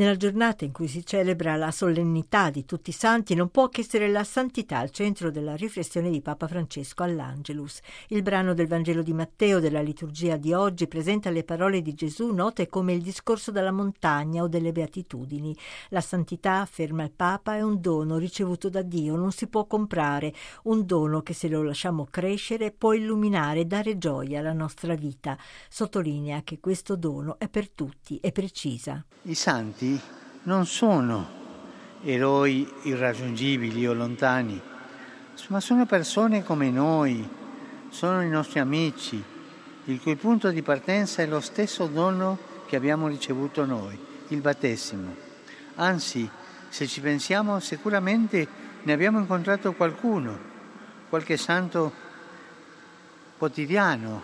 Nella giornata in cui si celebra la solennità di tutti i santi non può che essere la santità al centro della riflessione di Papa Francesco all'Angelus. Il brano del Vangelo di Matteo della liturgia di oggi presenta le parole di Gesù note come il discorso dalla montagna o delle beatitudini. La santità, afferma il Papa, è un dono ricevuto da Dio, non si può comprare, un dono che se lo lasciamo crescere può illuminare e dare gioia alla nostra vita. Sottolinea che questo dono è per tutti e precisa. I santi non sono eroi irraggiungibili o lontani, ma sono persone come noi, sono i nostri amici, il cui punto di partenza è lo stesso dono che abbiamo ricevuto noi, il battesimo. Anzi, se ci pensiamo, sicuramente ne abbiamo incontrato qualcuno, qualche santo quotidiano,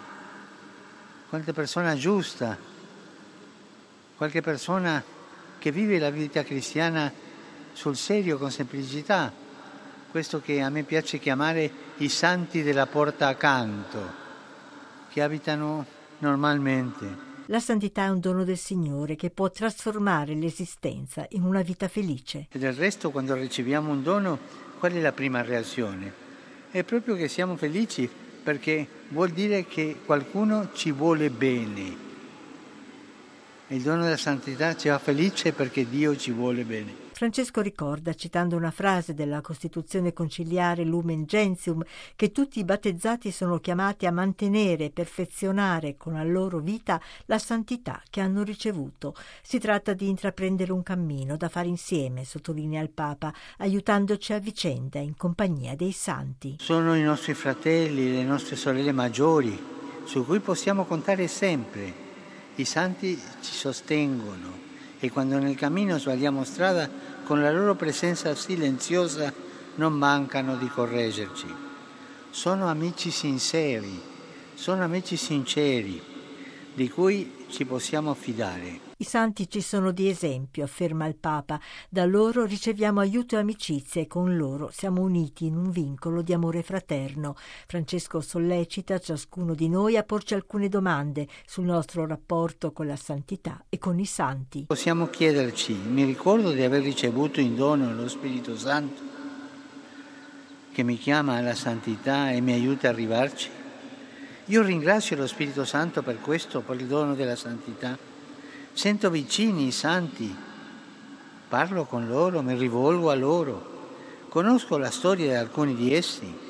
qualche persona giusta, qualche persona che vive la vita cristiana sul serio, con semplicità, questo che a me piace chiamare i santi della porta accanto, che abitano normalmente. La santità è un dono del Signore che può trasformare l'esistenza in una vita felice. E del resto quando riceviamo un dono, qual è la prima reazione? È proprio che siamo felici perché vuol dire che qualcuno ci vuole bene il dono della santità ci fa felice perché Dio ci vuole bene. Francesco ricorda, citando una frase della Costituzione conciliare Lumen Gentium, che tutti i battezzati sono chiamati a mantenere e perfezionare con la loro vita la santità che hanno ricevuto. Si tratta di intraprendere un cammino da fare insieme, sottolinea il Papa, aiutandoci a vicenda in compagnia dei santi. Sono i nostri fratelli, le nostre sorelle maggiori, su cui possiamo contare sempre i santi ci sostengono e quando nel cammino sbagliamo strada, con la loro presenza silenziosa non mancano di correggerci. Sono amici sinceri, sono amici sinceri, di cui ci possiamo fidare. I santi ci sono di esempio, afferma il Papa. Da loro riceviamo aiuto e amicizia e con loro siamo uniti in un vincolo di amore fraterno. Francesco sollecita ciascuno di noi a porci alcune domande sul nostro rapporto con la santità e con i santi. Possiamo chiederci, mi ricordo di aver ricevuto in dono lo Spirito Santo che mi chiama alla santità e mi aiuta a arrivarci? Io ringrazio lo Spirito Santo per questo, per il dono della santità. Sento vicini i santi, parlo con loro, mi rivolgo a loro, conosco la storia di alcuni di essi